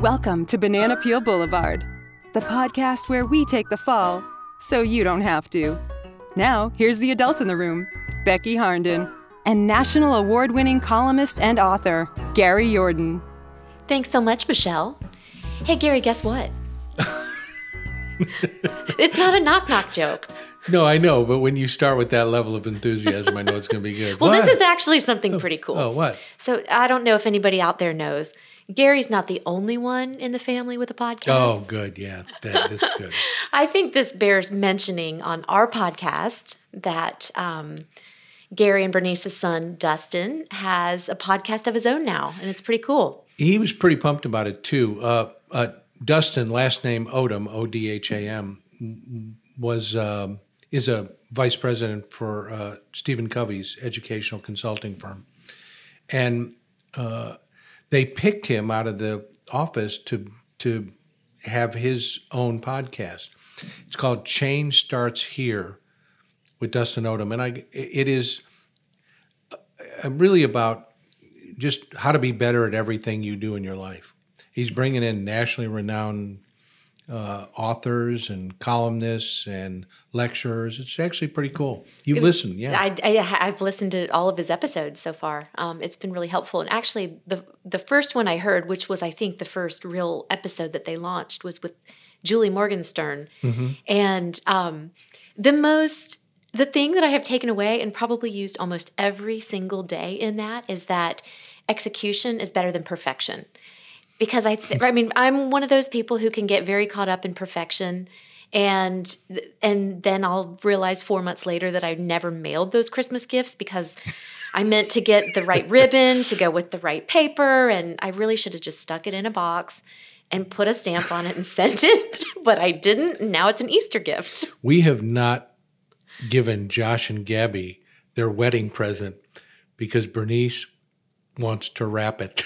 Welcome to Banana Peel Boulevard, the podcast where we take the fall so you don't have to. Now, here's the adult in the room, Becky Harnden, and national award winning columnist and author, Gary Jordan. Thanks so much, Michelle. Hey, Gary, guess what? it's not a knock knock joke. No, I know, but when you start with that level of enthusiasm, I know it's going to be good. Well, What? this is actually something pretty cool. Oh, what? So I don't know if anybody out there knows. Gary's not the only one in the family with a podcast. Oh, good. Yeah, that is good. I think this bears mentioning on our podcast that um, Gary and Bernice's son, Dustin, has a podcast of his own now, and it's pretty cool. He was pretty pumped about it too. Uh, uh, Dustin, last name Odham, O D H A M, was um, is a vice president for uh, Stephen Covey's educational consulting firm, and uh, they picked him out of the office to to have his own podcast. It's called Change Starts Here with Dustin Odham, and I it is uh, really about just how to be better at everything you do in your life. He's bringing in nationally renowned uh, authors and columnists and lecturers. It's actually pretty cool. You've listened, yeah. I, I, I've listened to all of his episodes so far. Um, it's been really helpful. And actually, the the first one I heard, which was I think the first real episode that they launched, was with Julie Morgenstern. And um, the most the thing that I have taken away and probably used almost every single day in that is that execution is better than perfection. Because I, th- I mean, I'm one of those people who can get very caught up in perfection, and and then I'll realize four months later that I never mailed those Christmas gifts because I meant to get the right ribbon to go with the right paper, and I really should have just stuck it in a box and put a stamp on it and sent it, but I didn't. Now it's an Easter gift. we have not given Josh and Gabby their wedding present because Bernice wants to wrap it.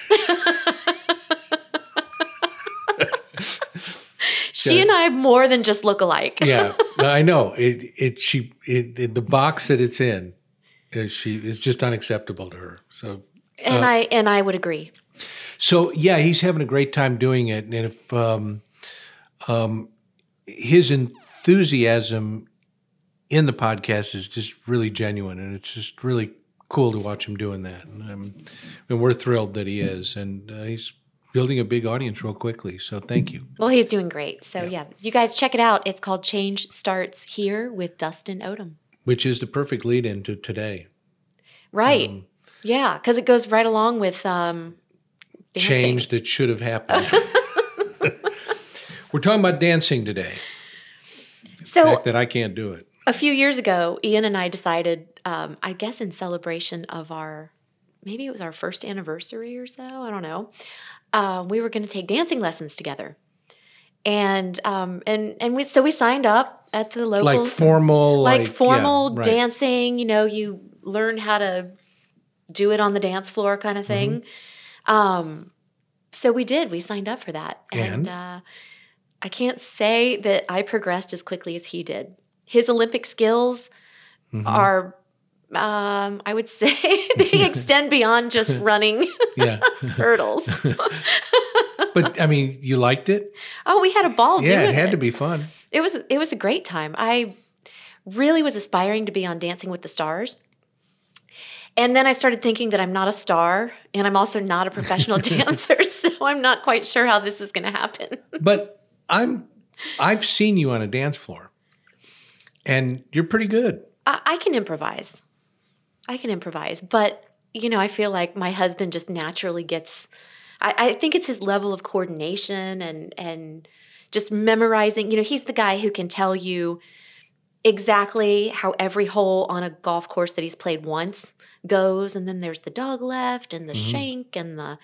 She and I more than just look alike. yeah, I know. It it she it, it the box that it's in, uh, she is just unacceptable to her. So And I and I would agree. So yeah, he's having a great time doing it, and if um, um, his enthusiasm in the podcast is just really genuine, and it's just really cool to watch him doing that. And, um, and we're thrilled that he is, and uh, he's building a big audience real quickly. So thank you. Well, he's doing great. So yeah, you guys check it out. It's called Change Starts Here with Dustin Odham. Which is the perfect lead in to today. Right. yeah, because it goes right along with um. Change that should have happened. we're talking about dancing today. The So fact that I can't do it. a few years ago, Ian and I decided, um, I guess in celebration of our, maybe it was our first anniversary or so, I don't know. Uh, we were going to take dancing lessons together, and um, and and we so we signed up at the local Like formal, like, yeah, formal right. dancing. You know, you learn how to do it on the dance floor, kind of thing. Mm-hmm. Um, so we did. We signed up for that, and, And? uh, I can't say that I progressed as quickly as he did. His Olympic skills Mm-hmm. are. Um, I would say they extend beyond just running Yeah. hurdles. but I mean, you liked it? Oh, we had a ball yeah, it had to be fun. It was it was a great time. I really was aspiring to be on Dancing with the Stars. And then I started thinking that I'm not a star and I'm also not a professional dancer, so I'm not quite sure how this is going to happen. But I'm I've seen you on a dance floor. And you're pretty good. I, I can improvise. I can improvise, but you know, I feel like my husband just naturally gets. I, I think it's his level of coordination and and just memorizing. You know, he's the guy who can tell you exactly how every hole on a golf course that he's played once goes, and then there's the dog left and the shank and the,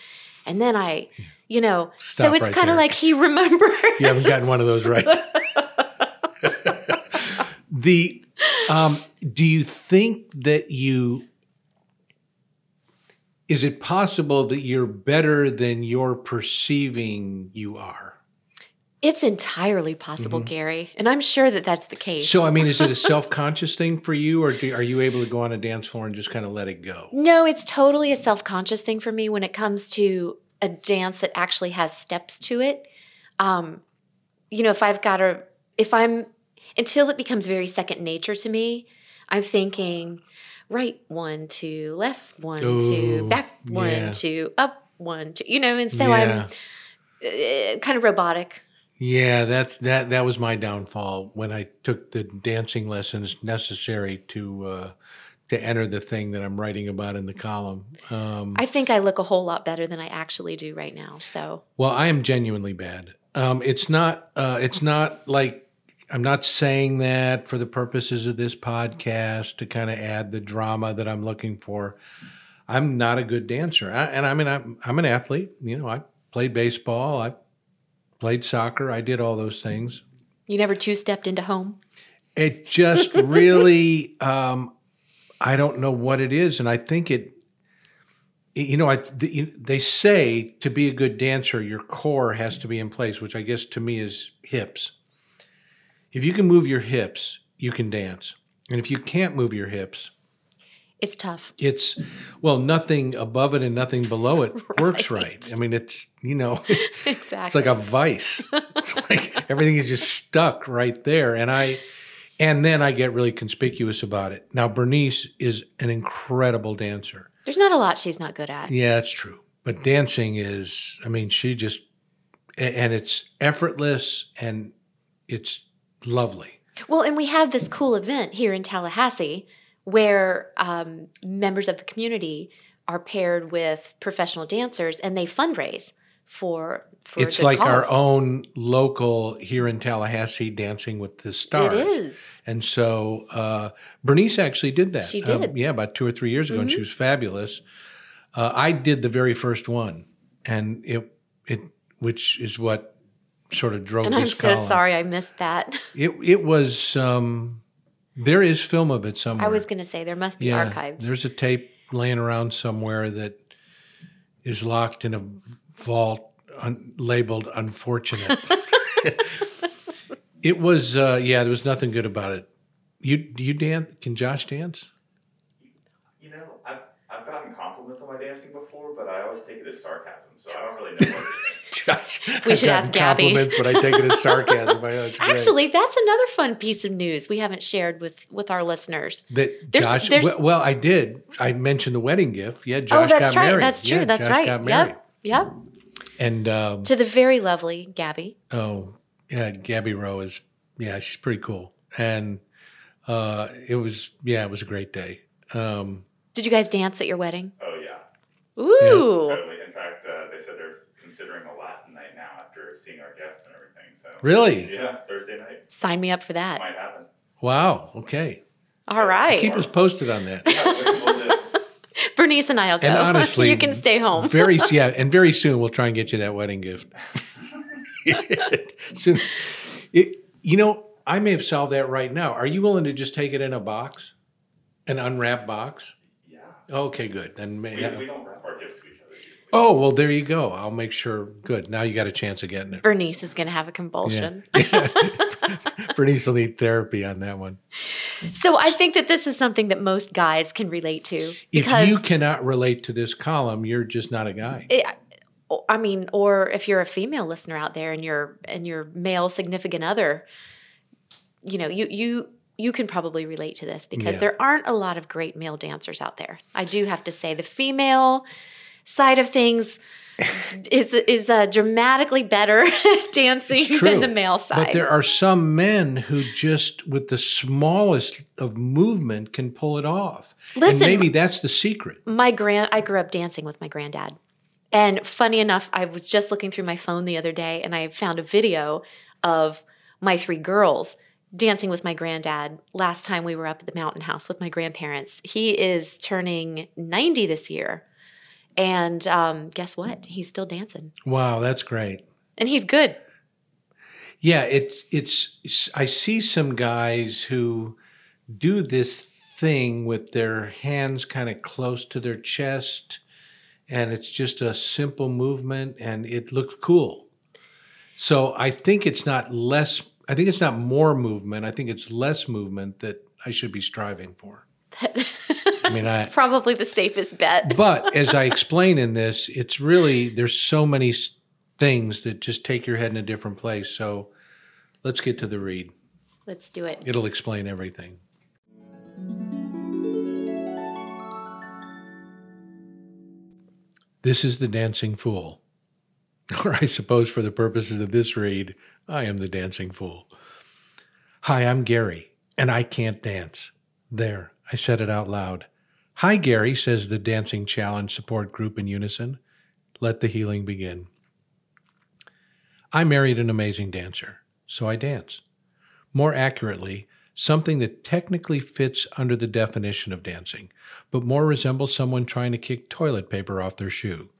and then I, you know, so it's right kind of like he remembers. You haven't gotten one of those right. the um, do you think that you is it possible that you're better than you're perceiving you are? It's entirely possible, Gary, and I'm sure that that's the case. Mm-hmm. So, I mean, is it a self-conscious thing for you, or do, are you able to go on a dance floor and just kind of let it go? No, it's totally a self conscious thing for me when it comes to a dance that actually has steps to it. Um, you know, if I've got a, if I'm, until it becomes very second nature to me, I'm thinking right one, two, left one, two, back one, yeah. two, up one, two, you know, and so Yeah. I'm uh, kind of robotic. Yeah, that that that was my downfall when I took the dancing lessons necessary to uh, to enter the thing that I'm writing about in the column. Um, I think I look a whole lot better than I actually do right now. So well, I am genuinely bad. Um, it's not. Uh, it's not like I'm not saying that for the purposes of this podcast to kind of add the drama that I'm looking for. I'm not a good dancer, I, and I mean I'm I'm an athlete. You know, I played baseball. I played soccer. I did all those things. you never two stepped into home. it just really um i don't know what it is and i think it you know i they say to be a good dancer your core has to be in place which i guess to me is hips if you can move your hips you can dance and if you can't move your hips It's tough. it's well nothing above it and nothing below it works right Right. i mean it's you know Exactly. it's like a vice. it's like everything is just stuck right there. And I, and then I get really conspicuous about it. Now, Bernice is an incredible dancer. There's not a lot she's not good at. Yeah, that's true. But dancing is, I mean, she just, and it's effortless and it's lovely. Well, and we have this cool event here in Tallahassee where um, members of the community are paired with professional dancers and they fundraise for for It's like cause. our own local here in Tallahassee dancing with the stars. It is. And so uh, Bernice actually did that. She Um, did. Mm-hmm. yeah, about two or three years ago, and she was fabulous. Uh, I did the very first one, and it it which is what sort of drove And I'm this so column. sorry I missed that. It it was um, there is film of it somewhere. I was going to say there must be yeah, archives. There's a tape laying around somewhere that is locked in a vault un- labeled "unfortunate." it was uh, yeah. There was nothing good about it. You do you dance? Can Josh dance? You know, I've, I've gotten compliments on my dancing before, but I always take it as sarcasm, so I don't really know what to think. Josh, We I've should ask Gabby. Compliments, but I take it as sarcasm. I know it's great. Actually, that's another fun piece of news we haven't shared with with our listeners. that there's- Josh. there's- well, well, I did. I mentioned the wedding gift. Yeah, Josh oh, that's got right. married. That's true. Yeah, that's Josh right. Got married. Yep. Yep. And um, To the very lovely Gabby. Oh, yeah, Gabby Rowe is yeah, she's pretty cool. And uh it was yeah, it was a great day. Um Did you guys dance at your wedding? Oh, yeah. Ooh. Totally. In fact, uh, they said they're considering a Latin night now after seeing our guests and everything. So really? Yeah, Thursday night Sign me up for that. might happen. Wow, okay. All right. Keep us posted on that. Yeah, looking forward to it. Bernice and I'll go. And honestly, you can stay home. very yeah, and very soon we'll try and get you that wedding gift. soon it, you know, I may have solved that right now. Are you willing to just take it in a box? An unwrapped box? Yeah. Okay, good. Then may, We, we don't wrap our gifts to each other usually. Oh, well there you go. I'll make sure good. Now you got a chance of getting it. Bernice is going to have a convulsion. Bernice will need therapy on that one. So I think that this is something that most guys can relate to If you cannot relate to this column, you're just not a guy. it, I mean, or if you're a female listener out there and your and your male significant other, you know, you you you can probably relate to this because Yeah. there aren't a lot of great male dancers out there. I do have to say the female side of things is is uh, dramatically better dancing true. than the male side. But there are some men who just, with the smallest of movement, can pull it off. Listen- and maybe that's the secret. my grand I grew up dancing with my granddad. And funny enough, I was just looking through my phone the other day and I found a video of my three girls dancing with my granddad last time we were up at the mountain house with my grandparents. He is turning 90 this year. And um, guess what? He's still dancing. Wow, that's great. And he's good. Yeah, it's it's. it's- I see some guys who do this thing with their hands kind of close to their chest, and it's just a simple movement, and it looks cool. So I think it's not less. I think it's not more movement. I think it's less movement that I should be striving for. Mean, I, Probably the safest bet. but as I explain in this, it's really there's so many things that just take your head in a different place. So let's get to the read. Let's do it. It'll explain everything. This is the dancing fool. Or I suppose for the purposes of this read, I am the dancing fool. Hi, I'm Gary, and I can't dance. There, I said it out loud. Hi, Gary, says the Dancing Challenge support group in unison. Let the healing begin. I married an amazing dancer, so I dance. More accurately, something that technically fits under the definition of dancing, but more resembles someone trying to kick toilet paper off their shoe.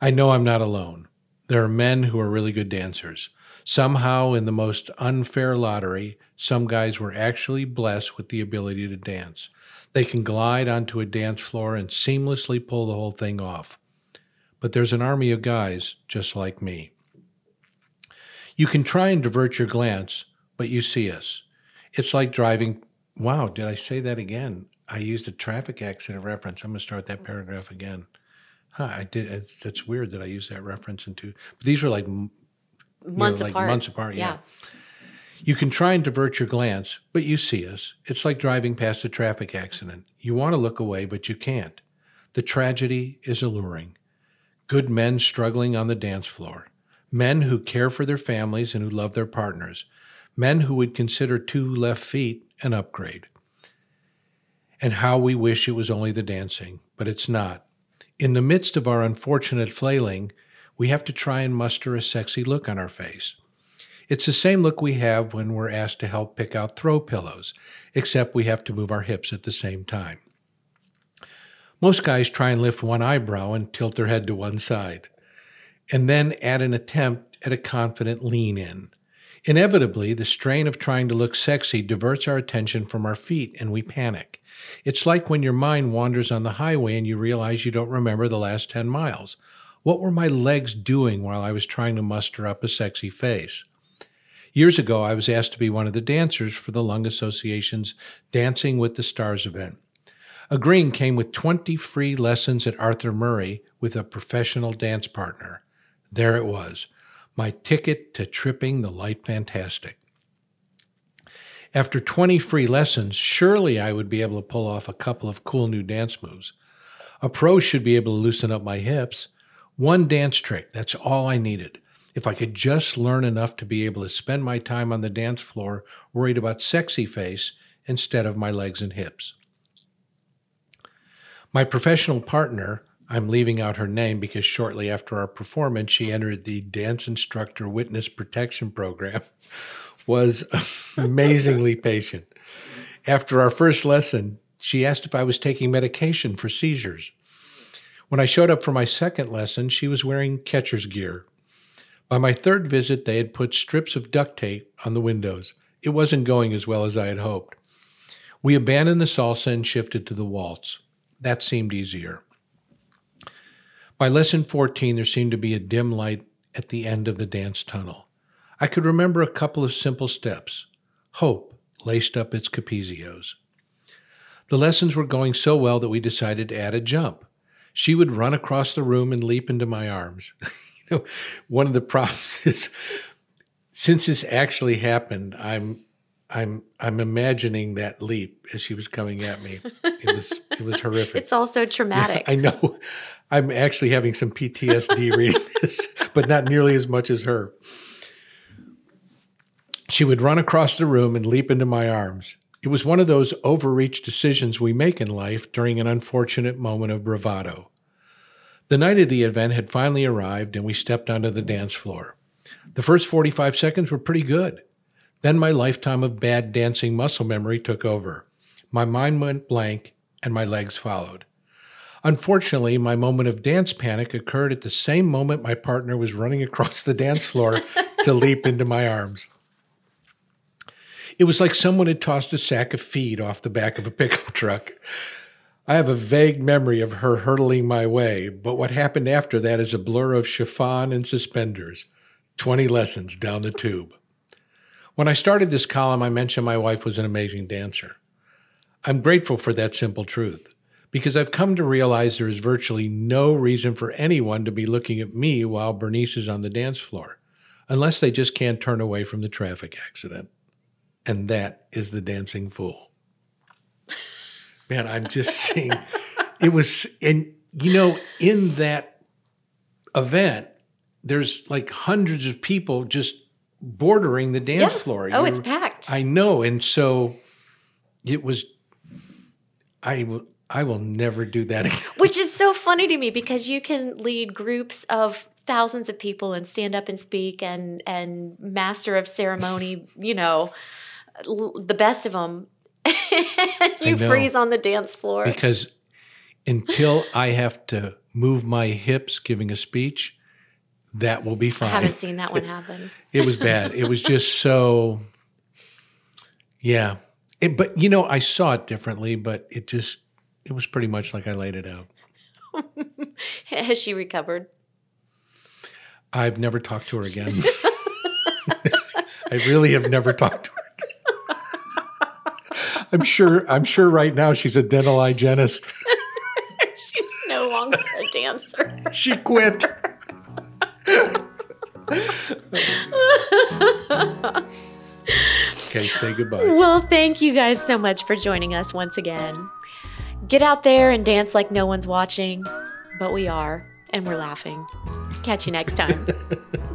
I know I'm not alone. There are men who are really good dancers. Somehow, in the most unfair lottery, some guys were actually blessed with the ability to dance. They can glide onto a dance floor and seamlessly pull the whole thing off. But there's an army of guys just like me. You can try and divert your glance, but you see us. It's like driving. Wow, did I say that again? I used a traffic accident reference. I'm going to start that paragraph again. Huh, I did. That's weird that I used that reference into. But these were like m- you know, like apart. months apart. Yeah. You can try and divert your glance, but you see us. It's like driving past a traffic accident. You want to look away, but you can't. The tragedy is alluring. Good men struggling on the dance floor. Men who care for their families and who love their partners. Men who would consider two left feet an upgrade. And how we wish it was only the dancing, but it's not. In the midst of our unfortunate flailing, we have to try and muster a sexy look on our face. It's the same look we have when we're asked to help pick out throw pillows, except we have to move our hips at the same time. Most guys try and lift one eyebrow and tilt their head to one side, and then add an attempt at a confident lean in. Inevitably, the strain of trying to look sexy diverts our attention from our feet and we panic. It's like when your mind wanders on the highway and you realize you don't remember the last 10 miles. What were my legs doing while I was trying to muster up a sexy face? Years ago, I was asked to be one of the dancers for the Lung Association's Dancing with the Stars event. Agreeing came with 20 free lessons at Arthur Murray with a professional dance partner. There it was, my ticket to tripping the light fantastic. After 20 free lessons, surely I would be able to pull off a couple of cool new dance moves. A pro should be able to loosen up my hips. One dance trick, that's all I needed. If I could just learn enough to be able to spend my time on the dance floor worried about sexy face instead of my legs and hips. My professional partner, I'm leaving out her name because shortly after our performance, she entered the Dance Instructor Witness Protection Program, was amazingly patient. After our first lesson, she asked if I was taking medication for seizures. When I showed up for my second lesson, she was wearing catcher's gear. By my third visit, they had put strips of duct tape on the windows. It wasn't going as well as I had hoped. We abandoned the salsa and shifted to the waltz. That seemed easier. By lesson 14, there seemed to be a dim light at the end of the dance tunnel. I could remember a couple of simple steps. Hope laced up its Capezios. The lessons were going so well that we decided to add a jump. She would run across the room and leap into my arms. you know, one of the problems is since this actually happened, I'm I'm I'm imagining that leap as she was coming at me. It was it was horrific. It's also traumatic. I know. I'm actually having some PTSD reading this, but not nearly as much as her. She would run across the room and leap into my arms. It was one of those overreach decisions we make in life during an unfortunate moment of bravado. The night of the event had finally arrived and we stepped onto the dance floor. The first 45 seconds were pretty good. Then my lifetime of bad dancing muscle memory took over. My mind went blank and my legs followed. Unfortunately, my moment of dance panic occurred at the same moment my partner was running across the dance floor to leap into my arms. It was like someone had tossed a sack of feed off the back of a pickup truck. I have a vague memory of her hurtling my way, but what happened after that is a blur of chiffon and suspenders. 20 lessons down the tube. When I started this column, I mentioned my wife was an amazing dancer. I'm grateful for that simple truth. because I've come to realize there is virtually no reason for anyone to be looking at me while Bernice is on the dance floor, unless they just can't turn away from the traffic accident. And that is the dancing fool. Man, I'm just saying, it was, and you know, in that event, there's like hundreds of people just bordering the dance Yeah. floor. Oh, You're- it's packed. I know, and so it was. I will. I will never do that again. Which is so funny to me because you can lead groups of thousands of people and stand up and speak and and master of ceremony, you know, l- the best of them. you freeze on the dance floor. because until I have to move my hips giving a speech, that will be fine. I haven't seen that one happen. It was bad. It was just so. Yeah, It- but you know, I saw it differently, but it just it was pretty much like I laid it out. Has she recovered? I've never talked to her again. I really have never talked to her. I'm sure. I'm sure. Right now, she's a dental hygienist. She's no longer a dancer. She quit. okay, say goodbye. Well, thank you guys so much for joining us once again. Get out there and dance like no one's watching, but we are, and we're laughing. Catch you next time.